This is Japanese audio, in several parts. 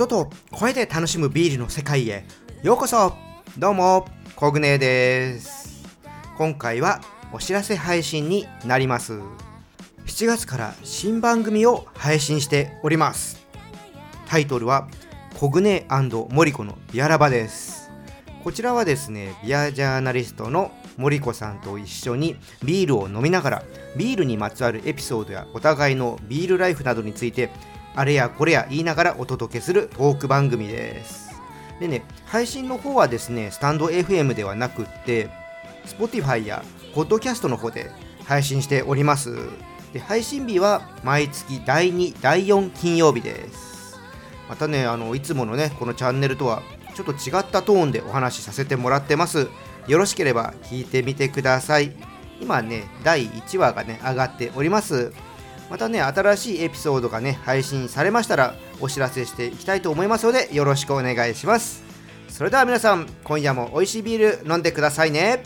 音と声で楽しむビールの世界へ。ようこそ。どうもコグネです。今回はお知らせ配信になります。7月から新番組を配信しております。タイトルはコグネモリコのビアラバです。こちらはですねビアジャーナリストの森子さんと一緒にビールを飲みながらビールにまつわるエピソードやお互いのビールライフなどについてあれやこれや言いながらお届けするトーク番組です。でね配信の方はですねスタンド FM ではなくって Spotify や Podcast の方で配信しております。で配信日は毎月第2第4金曜日です。またねあのいつものねこのチャンネルとはちょっと違ったトーンでお話しさせてもらってます。よろしければ聞いてみてください。今ね第1話がね上がっております。またね新しいエピソードがね配信されましたらお知らせしていきたいと思いますのでよろしくお願いします。それでは皆さん今夜も美味しいビール飲んでくださいね。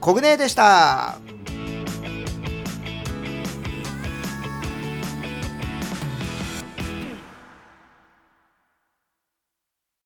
コグネでした。